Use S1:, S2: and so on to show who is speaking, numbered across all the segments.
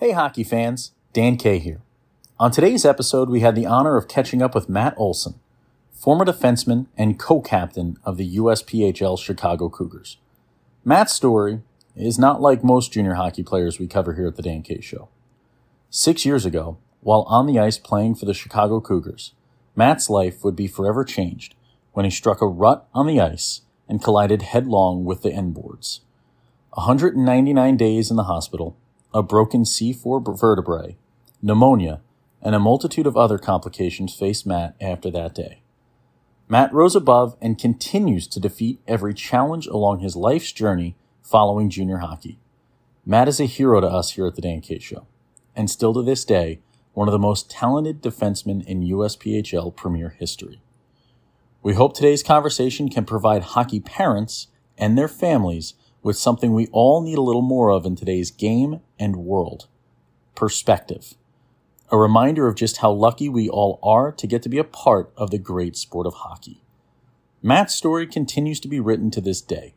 S1: Hey, hockey fans, Dan Kay here. On today's episode, we had the honor of catching up with Matt Olson, former defenseman and co captain of the USPHL Chicago Cougars. Matt's story is not like most junior hockey players we cover here at the Dan Kay Show. Six years ago, while on the ice playing for the Chicago Cougars, Matt's life would be forever changed when he struck a rut on the ice and collided headlong with the end boards. 199 days in the hospital, a broken C4 vertebrae, pneumonia, and a multitude of other complications faced Matt after that day. Matt rose above and continues to defeat every challenge along his life's journey following junior hockey. Matt is a hero to us here at the Dan Kay Show, and still to this day, one of the most talented defensemen in USPHL Premier history. We hope today's conversation can provide hockey parents and their families with something we all need a little more of in today's game and world perspective. A reminder of just how lucky we all are to get to be a part of the great sport of hockey. Matt's story continues to be written to this day.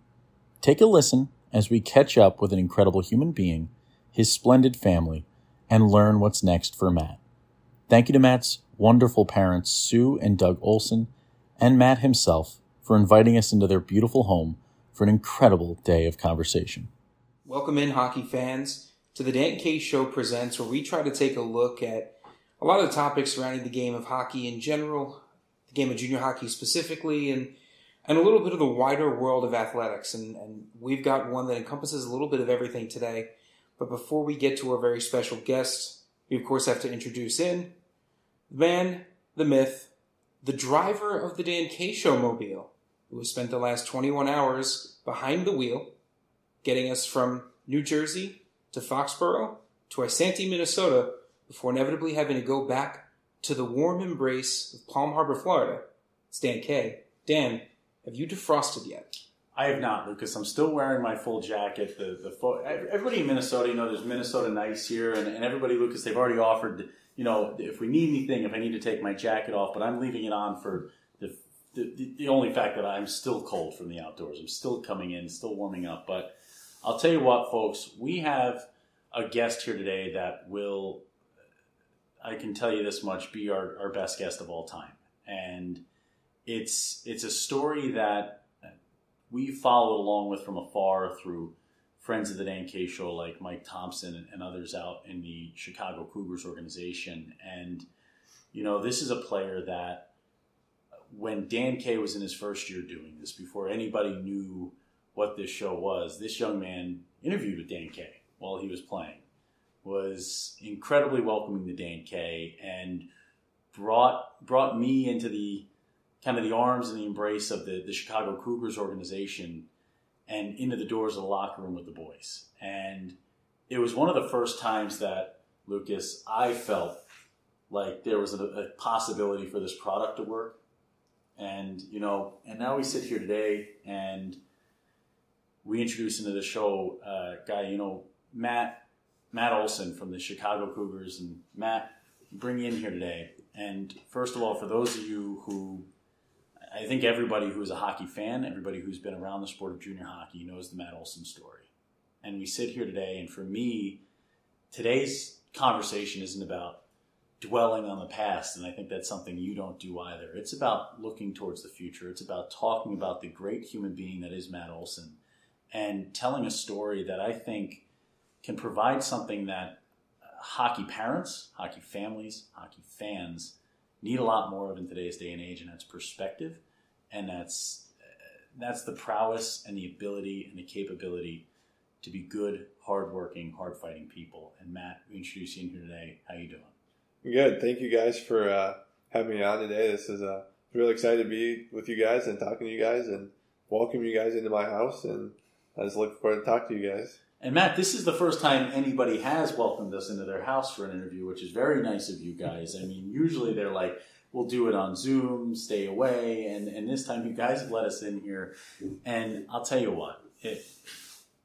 S1: Take a listen as we catch up with an incredible human being, his splendid family, and learn what's next for Matt. Thank you to Matt's wonderful parents, Sue and Doug Olson, and Matt himself for inviting us into their beautiful home for an incredible day of conversation.
S2: Welcome in, hockey fans, to the Dan Kay Show Presents, where we try to take a look at a lot of the topics surrounding the game of hockey in general, the game of junior hockey specifically, and and a little bit of the wider world of athletics. And, and we've got one that encompasses a little bit of everything today. But before we get to our very special guest, we of course have to introduce in the man, the myth, the driver of the Dan Kay Show mobile, who has spent the last 21 hours behind the wheel, getting us from New Jersey to Foxborough to Isanti, Minnesota, before inevitably having to go back to the warm embrace of Palm Harbor, Florida. It's Dan Kay. Dan, have you defrosted yet?
S3: I have not, Lucas. I'm still wearing my full jacket. The the fo- everybody in Minnesota, you know, there's Minnesota nice here, and, and everybody, Lucas, they've already offered. You know, if we need anything, if I need to take my jacket off, but I'm leaving it on for the the, the only fact that I'm still cold from the outdoors. I'm still coming in, still warming up. But I'll tell you what, folks, we have a guest here today that will, I can tell you this much, be our, our best guest of all time. And it's it's a story that we followed along with from afar through friends of the Dan Kay show like Mike Thompson and others out in the Chicago Cougars organization. And, you know, this is a player that when Dan Kay was in his first year doing this, before anybody knew what this show was, this young man interviewed with Dan Kay while he was playing, was incredibly welcoming to Dan Kay, and brought brought me into the kind of the arms and the embrace of the, the Chicago Cougars organization and into the doors of the locker room with the boys. And it was one of the first times that Lucas, I felt like there was a, a possibility for this product to work and, you know, and now we sit here today and we introduce into the show uh, guy, you know, Matt, Matt Olson from the Chicago Cougars. And Matt, bring you in here today. And first of all, for those of you who, I think everybody who is a hockey fan, everybody who's been around the sport of junior hockey knows the Matt Olson story. And we sit here today, and for me, today's conversation isn't about dwelling on the past, and I think that's something you don't do either. It's about looking towards the future. It's about talking about the great human being that is Matt Olson and telling a story that I think can provide something that uh, hockey parents, hockey families, hockey fans need a lot more of in today's day and age, and that's perspective, and that's uh, that's the prowess and the ability and the capability to be good, hardworking, hard-fighting people. And Matt, we introduce you in here today. How you doing?
S4: Good. Thank you guys for uh, having me on today. This is uh, really excited to be with you guys and talking to you guys and welcome you guys into my house. And I just look forward to talk to you guys.
S3: And Matt, this is the first time anybody has welcomed us into their house for an interview, which is very nice of you guys. I mean, usually they're like, we'll do it on Zoom, stay away. And, and this time you guys have let us in here. And I'll tell you what, it,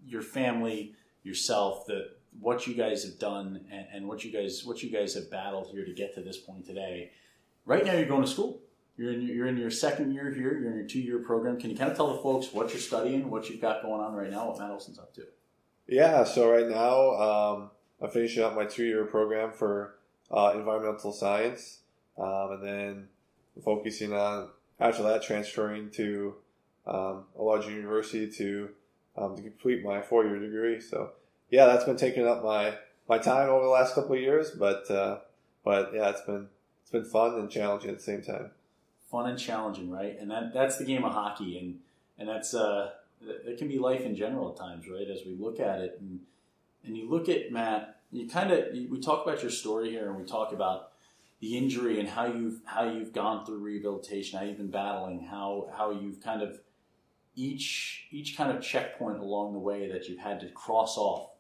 S3: your family, yourself, the, what you guys have done and, and, what you guys what you guys have battled here to get to this point today. Right now, you're going to school. You're in your, you're in your second year here. You're in your two year program. Can you kind of tell the folks what you're studying, what you've got going on right now, what Madison's up to?
S4: Yeah. So right now, um, I'm finishing up my two year program for uh, environmental science, um, and then focusing on after that transferring to um, a larger university to um, to complete my four year degree. So yeah, that's been taking up my my time over the last couple of years, but uh, but yeah, it's been it's been fun and challenging at the same time.
S3: Fun and challenging, right? And that that's the game of hockey, and and that's uh, it can be life in general at times, right? As we look at it, and and you look at Matt, you kind of we talk about your story here, and we talk about the injury and how you've how you've gone through rehabilitation, how you've been battling, how how you've kind of each each kind of checkpoint along the way that you've had to cross off,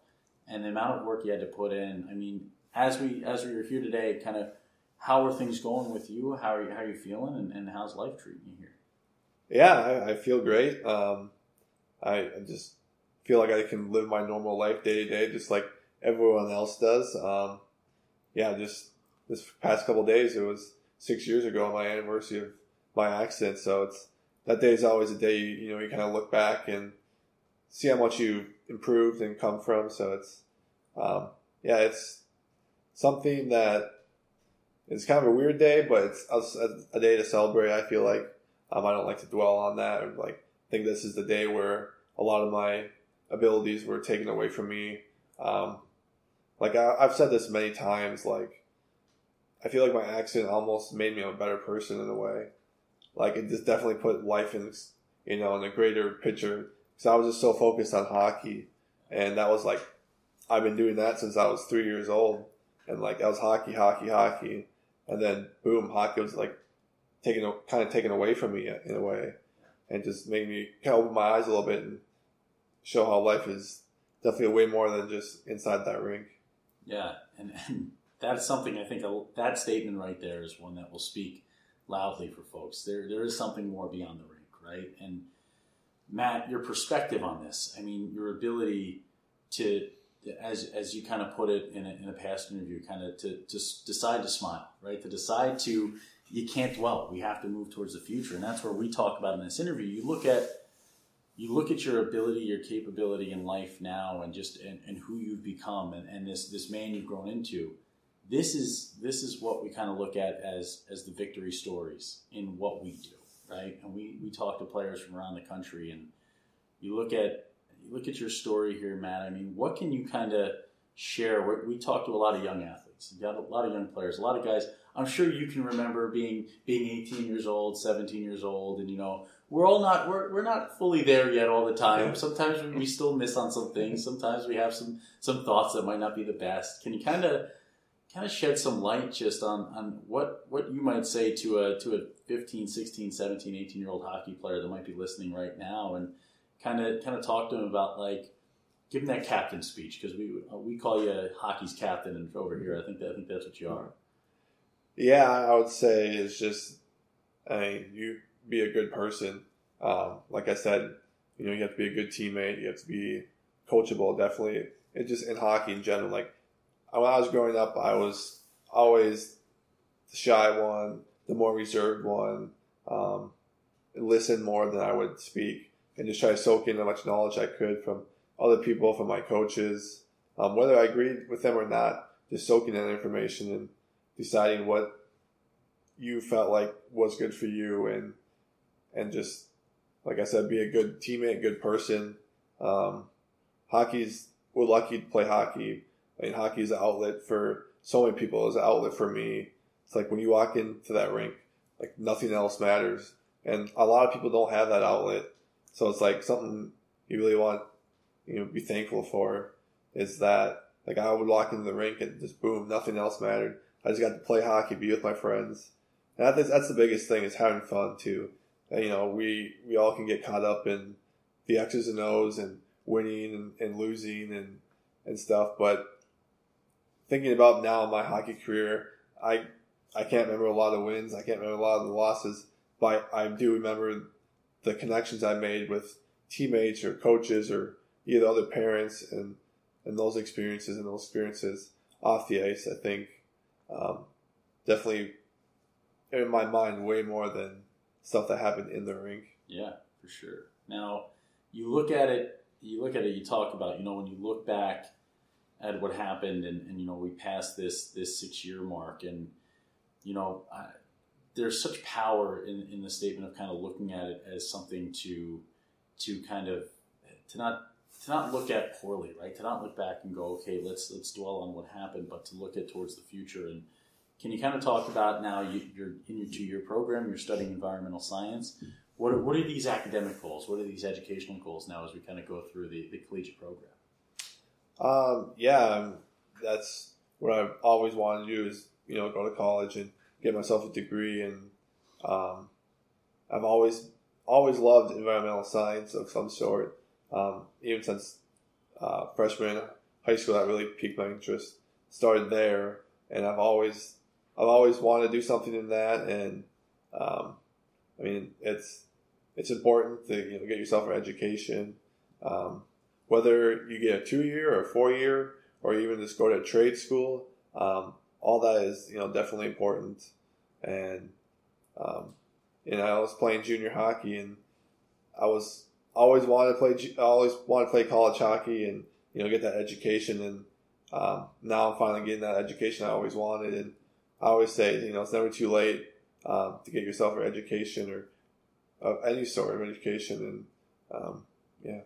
S3: and the amount of work you had to put in. I mean, as we as we are here today, kind of how are things going with you? How are you, how are you feeling, and, and how's life treating you here?
S4: Yeah, I, I feel great. Um, I, I just feel like I can live my normal life day to day, just like everyone else does. Um, yeah, just this past couple days, it was six years ago, my anniversary of my accident. So it's that day is always a day you, you know you kind of look back and see how much you improved and come from. So it's um, yeah, it's something that it's kind of a weird day, but it's a, a day to celebrate. I feel like um, I don't like to dwell on that. Or like think this is the day where a lot of my abilities were taken away from me. Um, like I, I've said this many times, like I feel like my accident almost made me a better person in a way. Like it just definitely put life in, you know, in a greater picture. Because I was just so focused on hockey, and that was like, I've been doing that since I was three years old, and like that was hockey, hockey, hockey, and then boom, hockey was like taken, kind of taken away from me in a way, and just made me kind of open my eyes a little bit and show how life is definitely way more than just inside that rink.
S3: Yeah, and, and that's something I think that statement right there is one that will speak loudly for folks. There, there is something more beyond the rink, right? And Matt, your perspective on this. I mean, your ability to, as as you kind of put it in a, in a past interview, kind of to to decide to smile, right? To decide to you can't dwell. We have to move towards the future, and that's where we talk about in this interview. You look at you look at your ability, your capability in life now, and just and, and who you've become, and, and this this man you've grown into this is this is what we kind of look at as as the victory stories in what we do, right? And we we talk to players from around the country, and you look at you look at your story here, Matt. I mean, what can you kind of share? We, we talk to a lot of young athletes. You got a lot of young players, a lot of guys. I'm sure you can remember being being 18 years old, 17 years old, and you know we're all not we're, we're not fully there yet all the time. Sometimes we, we still miss on some things. Sometimes we have some some thoughts that might not be the best. Can you kind of kind of shed some light just on, on what, what you might say to a, to a 15, 16, 17, 18 year old hockey player that might be listening right now and kind of, kind of talk to him about like, give him that captain speech because we, we call you hockey's captain and over here, I think that, I think that's what you are.
S4: Yeah, I would say it's just, I mean, you be a good person. Um, like I said, you know, you have to be a good teammate. You have to be coachable. Definitely, it just in hockey in general. Like when I was growing up, I was always the shy one, the more reserved one, um, listen more than I would speak, and just try to soak in as much knowledge I could from other people, from my coaches, um, whether I agreed with them or not, just soaking in information and deciding what you felt like was good for you, and and just like I said, be a good teammate, good person. Um, hockey's we're lucky to play hockey I mean, hockey is an outlet for so many people. It's an outlet for me. It's like when you walk into that rink, like nothing else matters. And a lot of people don't have that outlet. So it's like something you really want, you know, be thankful for is that like I would walk into the rink and just boom, nothing else mattered. I just got to play hockey, be with my friends. And that's, that's the biggest thing is having fun too. And, you know, we, we all can get caught up in the X's and O's and winning and, and losing and, and stuff. But thinking about now my hockey career, I I can't remember a lot of wins. I can't remember a lot of the losses, but I, I do remember the connections I made with teammates or coaches or either other parents and and those experiences and those experiences off the ice. I think um, definitely in my mind way more than stuff that happened in the rink.
S3: Yeah, for sure. Now you look at it. You look at it. You talk about you know when you look back at what happened, and, and you know we passed this this six year mark, and you know I, there's such power in, in the statement of kind of looking at it as something to to kind of to not to not look at poorly, right? To not look back and go, okay, let's let's dwell on what happened, but to look at towards the future. And can you kind of talk about now you, are in your two year program, you're studying environmental science. What are, what are these academic goals? What are these educational goals now as we kind of go through the, the collegiate program?
S4: Um, yeah, that's what I've always wanted to do is you know go to college and get myself a degree, and um, I've always always loved environmental science of some sort. Um, even since uh, freshman high school, that really piqued my interest. Started there, and I've always I've always wanted to do something in that. And um, I mean, it's it's important to you know, get yourself an education, um, whether you get a two year or four year, or even just go to trade school. Um, all that is you know definitely important. And um, you know, I was playing junior hockey, and I was always wanted to play. I always wanted to play college hockey, and you know, get that education. And um, now I'm finally getting that education I always wanted. And I always say, you know, it's never too late um, to get yourself an education or of any sort of education. And um, yeah.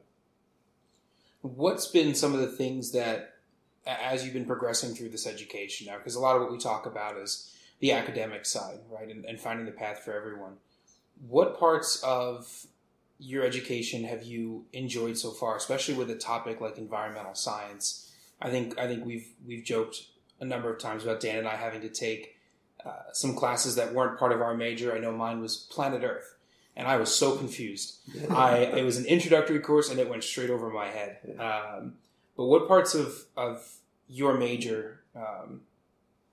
S2: What's been some of the things that, as you've been progressing through this education now, because a lot of what we talk about is the academic side, right, and, and finding the path for everyone. What parts of your education have you enjoyed so far, especially with a topic like environmental science? I think I think we've we've joked a number of times about Dan and I having to take uh, some classes that weren't part of our major. I know mine was Planet Earth, and I was so confused. I it was an introductory course, and it went straight over my head. Um, but what parts of of your major um,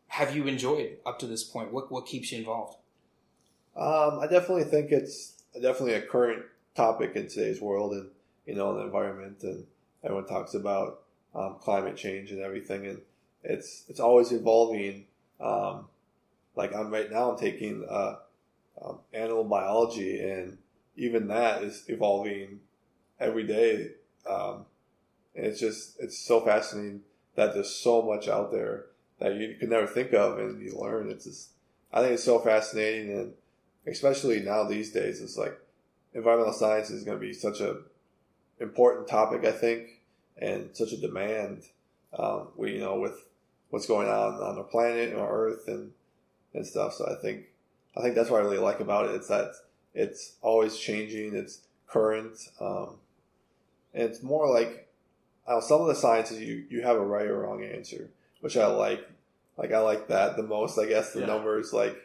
S2: have you enjoyed up to this point? What what keeps you involved?
S4: Um, I definitely think it's definitely a current topic in today's world, and you know, the environment, and everyone talks about um, climate change and everything, and it's it's always evolving. Um, like I'm right now, I'm taking uh, um, animal biology, and even that is evolving every day. Um, and it's just it's so fascinating that there's so much out there that you could never think of, and you learn. It's just I think it's so fascinating, and especially now these days, it's like environmental science is going to be such a important topic, I think, and such a demand. Um, we, you know, with what's going on on the planet and Earth and and stuff. So I think I think that's what I really like about it. It's that it's always changing. It's current, um, and it's more like uh, some of the sciences you you have a right or wrong answer, which I like. Like I like that the most. I guess the yeah. numbers like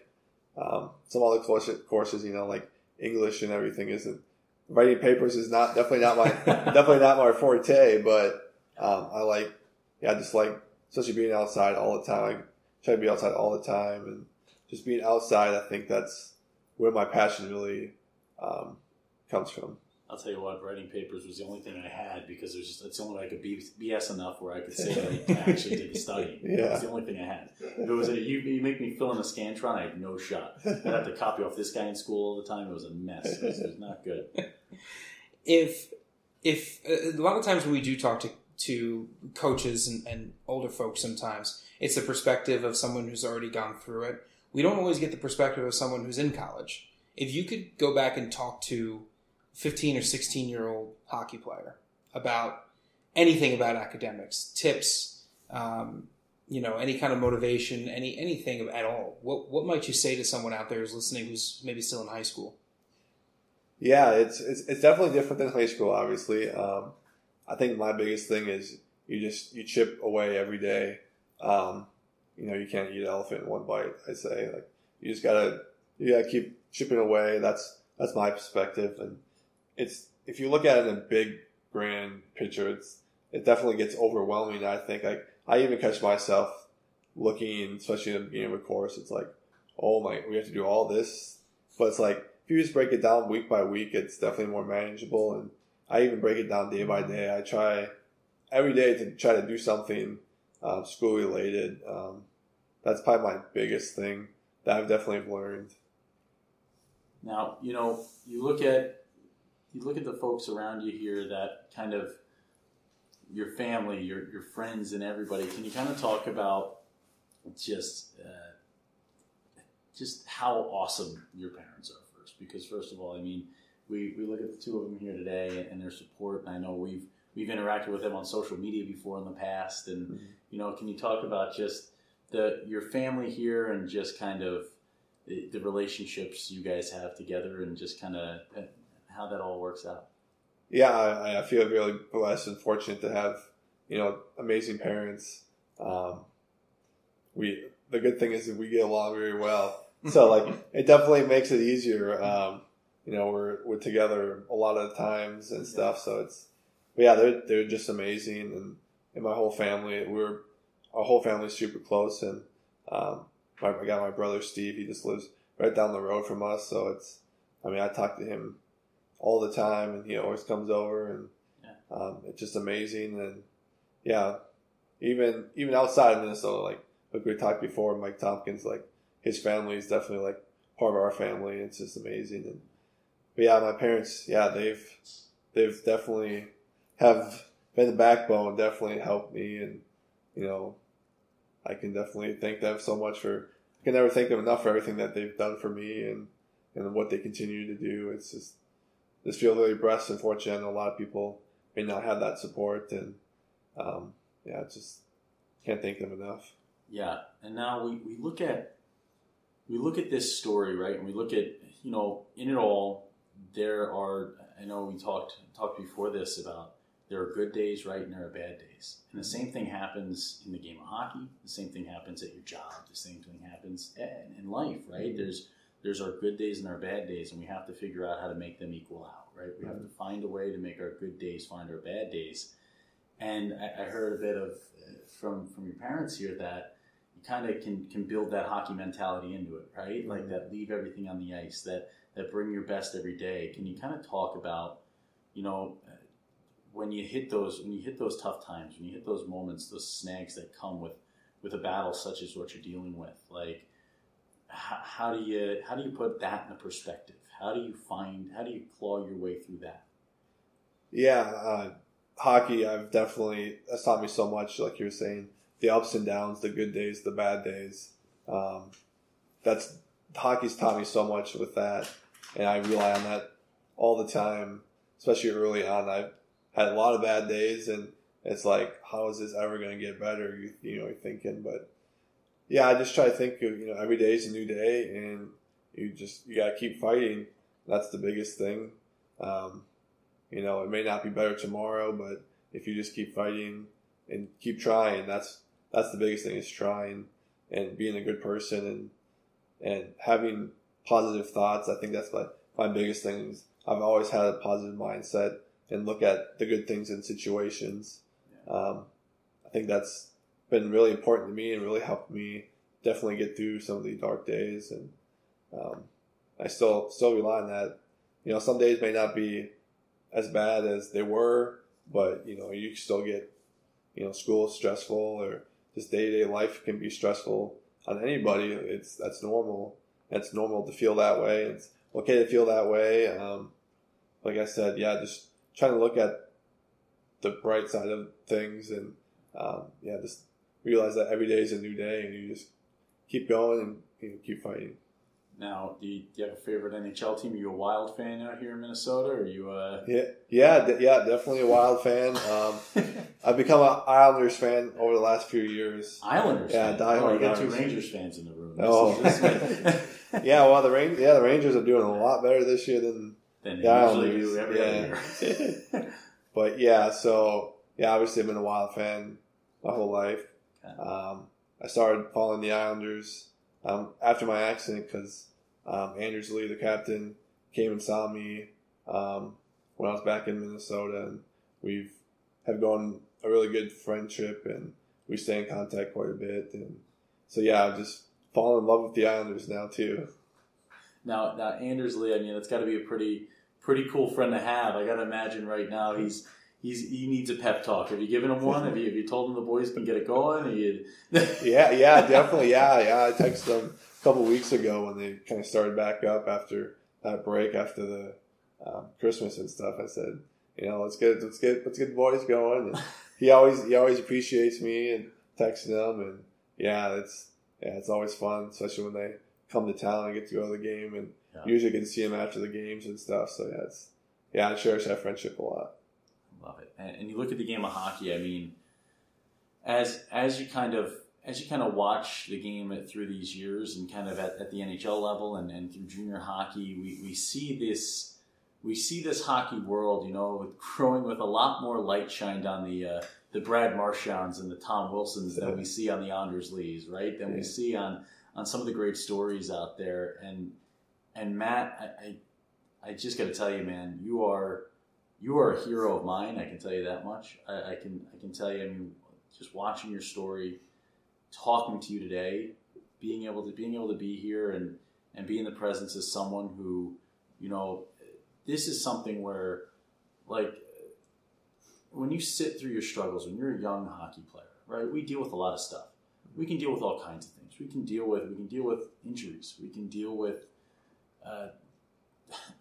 S4: um, some other courses, you know, like English and everything isn't writing papers is not definitely not my definitely not my forte. But um, I like yeah, I just like especially being outside all the time. I try to be outside all the time and just being outside. I think that's where my passion really um, comes from.
S3: I'll tell you what, writing papers was the only thing I had because it was just, it's the only way I could be BS enough where I could say that I actually did the study. Yeah. It's the only thing I had. If it was a, you, you make me fill in a Scantron, I had no shot. i had to copy off this guy in school all the time. It was a mess. It was, it was not good.
S2: If, if a lot of times when we do talk to, to coaches and, and older folks sometimes, it's the perspective of someone who's already gone through it. We don't always get the perspective of someone who's in college. If you could go back and talk to 15 or 16 year old hockey player about anything about academics, tips, um, you know, any kind of motivation, any anything at all. What what might you say to someone out there who's listening who's maybe still in high school?
S4: Yeah, it's it's, it's definitely different than high school. Obviously, um, I think my biggest thing is you just you chip away every day. Um, you know, you can't eat an elephant in one bite. I say like you just gotta you gotta keep chipping away. That's that's my perspective, and it's if you look at it in a big grand picture, it's it definitely gets overwhelming. I think like I even catch myself looking, especially in the beginning of a course, it's like, oh my, we have to do all this, but it's like if you just break it down week by week, it's definitely more manageable. And I even break it down day by day. I try every day to try to do something um, school related. Um, that's probably my biggest thing that I've definitely learned.
S3: Now, you know, you look at you look at the folks around you here that kind of your family, your your friends, and everybody. Can you kind of talk about just uh, just how awesome your parents are first? Because first of all, I mean, we, we look at the two of them here today and their support, and I know we've we've interacted with them on social media before in the past, and mm-hmm. You know, can you talk about just the your family here and just kind of the, the relationships you guys have together and just kind of how that all works out?
S4: Yeah, I, I, feel really blessed and fortunate to have you know amazing parents. Um, we the good thing is that we get along very well, so like it definitely makes it easier. Um, you know, we're we're together a lot of times and stuff, so it's yeah, they're they're just amazing, and, and my whole family, we're our whole family's super close, and um, my, I got my brother Steve, he just lives right down the road from us, so it's I mean I talk to him all the time, and he always comes over, and yeah. um, it's just amazing, and yeah, even even outside of Minnesota, like like we talked before, Mike Tompkins, like his family is definitely like part of our family. It's just amazing, and but yeah, my parents, yeah, they've they've definitely have been the backbone, definitely helped me, and you know, I can definitely thank them so much for. I can never thank them enough for everything that they've done for me and and what they continue to do. It's just just feel really blessed and fortunate. A lot of people may not have that support, and um, yeah, just can't thank them enough.
S3: Yeah, and now we, we look at we look at this story right, and we look at you know in it all there are I know we talked talked before this about there are good days, right, and there are bad days. And the same thing happens in the game of hockey. The same thing happens at your job. The same thing happens in life, right? Mm-hmm. There's there's our good days and our bad days, and we have to figure out how to make them equal out, right? We have to mm-hmm. find a way to make our good days find our bad days. And I, I heard a bit of uh, from from your parents here that you kind of can can build that hockey mentality into it, right? Mm-hmm. Like that, leave everything on the ice. That that bring your best every day. Can you kind of talk about, you know, when you hit those when you hit those tough times, when you hit those moments, those snags that come with with a battle such as what you're dealing with, like how, how do you how do you put that in perspective? How do you find how do you claw your way through that?
S4: Yeah, uh, hockey. I've definitely that's taught me so much. Like you were saying, the ups and downs, the good days, the bad days. Um, that's hockey's taught me so much with that and I rely on that all the time, especially early on. I've had a lot of bad days, and it's like, how is this ever going to get better? You, you know, you're thinking, but yeah, I just try to think of you know every day is a new day, and you just you got to keep fighting. That's the biggest thing. Um, you know, it may not be better tomorrow, but if you just keep fighting and keep trying, that's that's the biggest thing is trying and being a good person and and having positive thoughts. I think that's my, my biggest thing. I've always had a positive mindset and look at the good things in situations. Um, I think that's been really important to me and really helped me definitely get through some of the dark days. And um, I still still rely on that. You know, some days may not be as bad as they were, but you know, you still get you know school is stressful or just day to day life can be stressful on anybody. It's that's normal it's normal to feel that way. It's okay to feel that way. Um, like I said, yeah, just trying to look at the bright side of things and um, yeah, just realize that every day is a new day and you just keep going and you know, keep fighting.
S3: Now, do you, do you, have a favorite NHL team? Are you a Wild fan out here in Minnesota? Or are you
S4: uh... Yeah, yeah, yeah, definitely a Wild fan. Um, I've become an Islanders fan over the last few years.
S3: Islanders,
S4: yeah,
S3: fan. Oh, you got two Rangers fans in the room.
S4: This oh, yeah. Well, the Rangers, yeah, the Rangers are doing a lot better this year than,
S3: than the Islanders. do every yeah.
S4: year. but yeah, so yeah, obviously I've been a Wild fan my whole life. Um, I started following the Islanders um, after my accident because um, Anders Lee, the captain, came and saw me um, when I was back in Minnesota, and we've have gone a really good friendship, and we stay in contact quite a bit. And so, yeah, I've just fallen in love with the Islanders now too.
S3: Now, now Anders Lee, I mean, it's got to be a pretty pretty cool friend to have. I got to imagine right now he's he's he needs a pep talk. Have you given him one? Have you have you told him the boys can get it going? You...
S4: yeah, yeah, definitely. Yeah, yeah. I texted him a couple weeks ago when they kind of started back up after that break after the um, Christmas and stuff. I said, you know, let's get let's get let's get the boys going. And he always he always appreciates me and texting him, and yeah, it's yeah, it's always fun, especially when they come to town and get to go to the game, and
S3: Yeah.
S4: usually get to see him after the games and stuff. So yeah, it's yeah, I cherish that friendship a lot.
S3: Love it. And, and you look at the game of hockey. I mean, as as you kind of as you kind of watch the game through these years and kind of at, at the NHL level and, and through junior hockey, we, we see this we see this hockey world, you know, growing with a lot more light shined on the uh, the Brad Marchands and the Tom Wilsons than we see on the Anders Lees, right? Than we see on on some of the great stories out there. And and Matt, I I, I just got to tell you, man, you are you are a hero of mine. I can tell you that much. I, I can I can tell you. I mean, just watching your story, talking to you today, being able to being able to be here and and be in the presence of someone who, you know, this is something where, like, when you sit through your struggles when you're a young hockey player, right? We deal with a lot of stuff. We can deal with all kinds of things. We can deal with we can deal with injuries. We can deal with uh,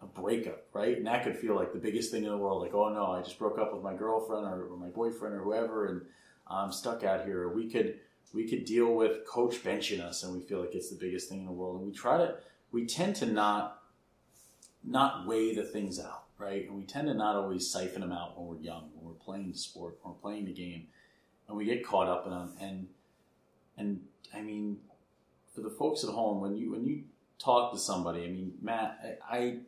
S3: a breakup, right? And that could feel like the biggest thing in the world. Like, oh no, I just broke up with my girlfriend or, or my boyfriend or whoever, and I'm stuck out here. We could we could deal with coach benching us, and we feel like it's the biggest thing in the world. And we try to we tend to not not weigh the things out, right? And we tend to not always siphon them out when we're young, when we're playing the sport, when we're playing the game, and we get caught up in them. And and I mean, for the folks at home, when you when you talk to somebody, I mean, Matt, I, I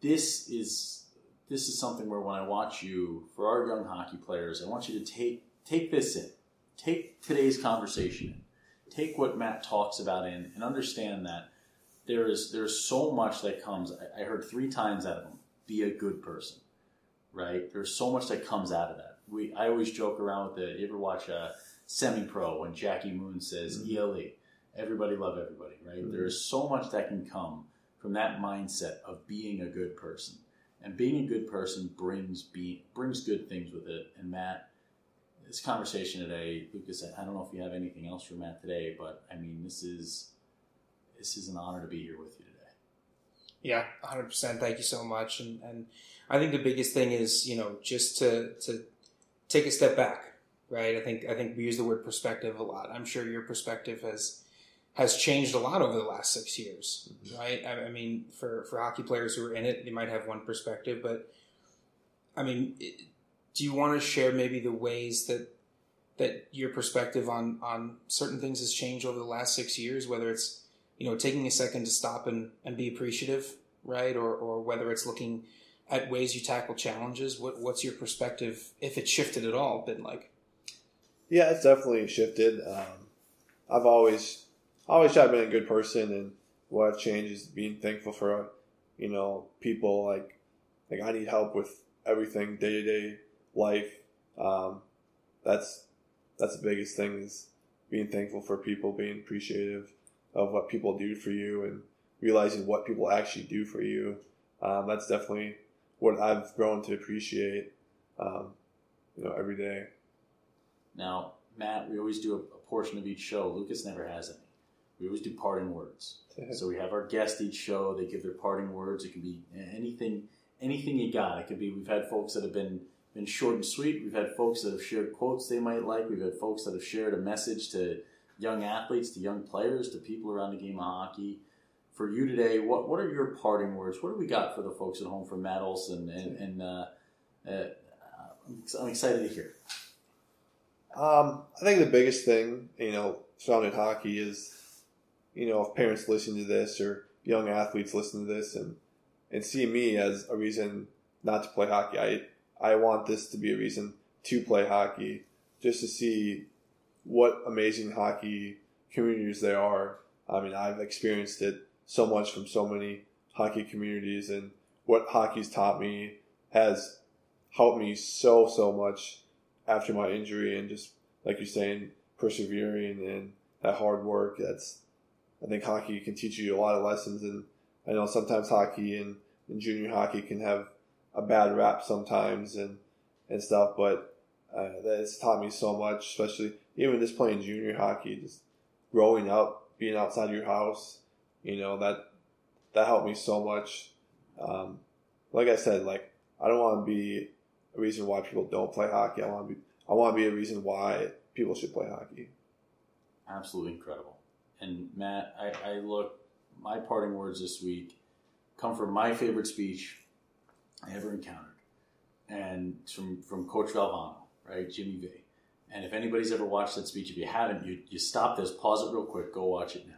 S3: this is this is something where when I watch you for our young hockey players, I want you to take take this in, take today's conversation in, take what Matt talks about in, and understand that there is there's so much that comes. I, I heard three times out of him, be a good person, right? There's so much that comes out of that. We I always joke around with the. You ever watch uh, a semi pro when Jackie Moon says mm-hmm. ELE? Everybody love everybody, right?
S4: Mhm.
S3: There is so much that can come from that mindset of being a good person. And being a good person brings be, brings good things with it. And Matt, this conversation today, Lucas, I don't know if you have anything else for Matt today, but I mean, this is this is an honor to be here with you today.
S2: Yeah, 100%. Thank you so much. And, and I think the biggest thing is, you know, just to, to take a step back, right? I think, I think we use the word perspective a lot. I'm sure your perspective has, has changed a lot over the last six years, right? I, I mean, for, for hockey players who are in it, they might have one perspective, but I mean, it- do you want to share maybe the ways that, that your perspective on, on certain things has changed over the last six years, whether it's, you know, taking a second to stop and, and be appreciative, right? Or, or whether it's looking at ways you tackle challenges. What, what's your perspective, if it shifted at all, been like?
S4: Yeah, it's definitely shifted. Um, I've always always try to be a good person, and what I've changed is being thankful for, you know, people like like I need help with everything day to day life. Um, that's that's the biggest thing is being thankful for people, being appreciative of what people do for you, and realizing what people actually do for you. Um, that's definitely what I've grown to appreciate. Um, you know, every day.
S3: Now, Matt, we always do a, a portion of each show. Lucas never has any. We always do parting words. So we have our guest each show. They give their parting words. It can be anything, anything you got. It could be. We've had folks that have been been short and sweet. We've had folks that have shared quotes they might like. We've had folks that have shared a message to young athletes, to young players, to people around the game of hockey. For you today, what what are your parting words? What do we got for the folks at home from Matt Olson? And, and uh, uh, I'm I'm excited to hear.
S4: Um, I think the biggest thing, you know, surrounding hockey is, you know, if parents listen to this or young athletes listen to this and and see me as a reason not to play hockey. I I want this to be a reason to play hockey, just to see what amazing hockey communities there are. I mean, I've experienced it so much from so many hockey communities, and what hockey's taught me has helped me so so much after my injury and just like you're saying, persevering and that hard work. That's I think hockey can teach you a lot of lessons, and I know sometimes hockey and, and junior hockey can have a bad rap sometimes and and stuff, but uh, that's taught me so much, especially even just playing junior hockey, just growing up, being outside your house, you know that that helped me so much. Um, like I said, like I don't want to be a reason why people don't play hockey. I want to be I want to be a reason why people should play hockey.
S3: Absolutely incredible. And Matt, I, I look my parting words this week come from my favorite speech I ever encountered, and it's from from Coach Valvano, right, Jimmy V. And if anybody's ever watched that speech, if you haven't, you, you stop this, pause it real quick, go watch it now.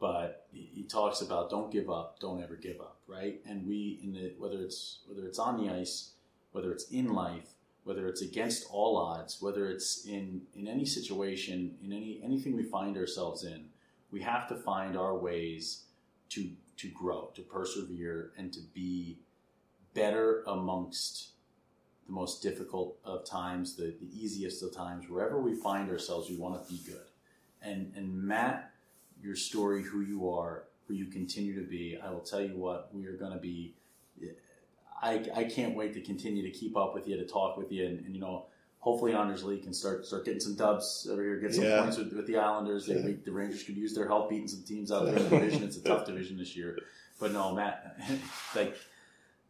S3: But he, he talks about don't give up, don't ever give up, right? And we in the whether it's whether it's on the ice, whether it's in life, whether it's against all odds, whether it's in in any situation, in any anything we find ourselves in, we have to find our ways to to grow, to persevere, and to be better amongst the most difficult of times, the, the easiest of times, wherever we find ourselves, we want to be good. And and Matt, your story, who you are, who you continue to be, I will tell you what, we are going to be. I, I can't wait to continue to keep up with you, to talk with you, and, and you know, hopefully Anders Lee can start start getting some dubs over here, get some
S4: Yeah.
S3: points with, with the Islanders. They,
S4: Yeah.
S3: the Rangers could use their help beating some teams out there in the division. It's a tough division this year. But no, Matt, like,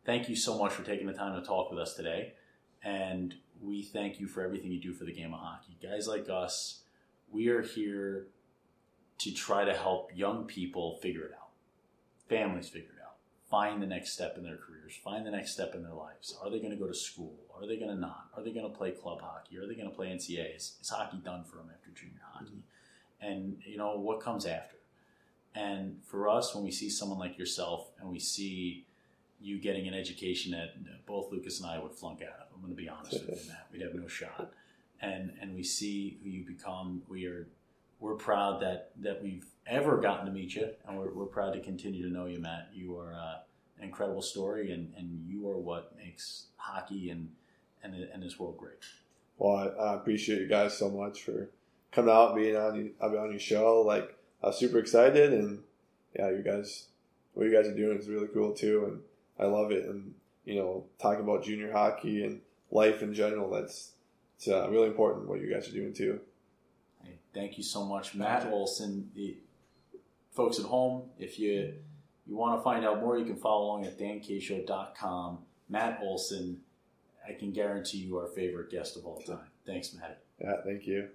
S3: thank you so much for taking the time to talk with us today. And we thank you for everything you do for the game of hockey. Guys like us, we are here to try to help young people figure it out, families figure it out, find the next step in their careers, find the next step in their lives. Are they going to go to school? Are they going to not? Are they going to play club hockey? Are they going to play NCAAs? Is hockey done for them after junior hockey? And, you know, what comes after? And for us, when we see someone like yourself and we see you getting an education that both Lucas and I would flunk out of, I'm going to be honest with you, Matt. We'd have no shot. And and we see who you become. We are we're proud that that we've ever gotten to meet you, and we're, we're proud to continue to know you, Matt. You are uh, an incredible story, and, and you are what makes hockey and and, and this world great.
S4: Well, I, I appreciate you guys so much for coming out, being on you, on your show. Like, I was super excited, and yeah, you guys, what you guys are doing is really cool too, and I love it. And you know, talking about junior hockey and life in general, that's it's uh, really important what you guys are doing too.
S3: Hey, thank you so much, Matt Olson. The folks at home, if you you want to find out more, you can follow along at dankshow.com. Matt Olson, I can guarantee you our favorite guest of all time. Thanks, Matt.
S4: Yeah, thank you.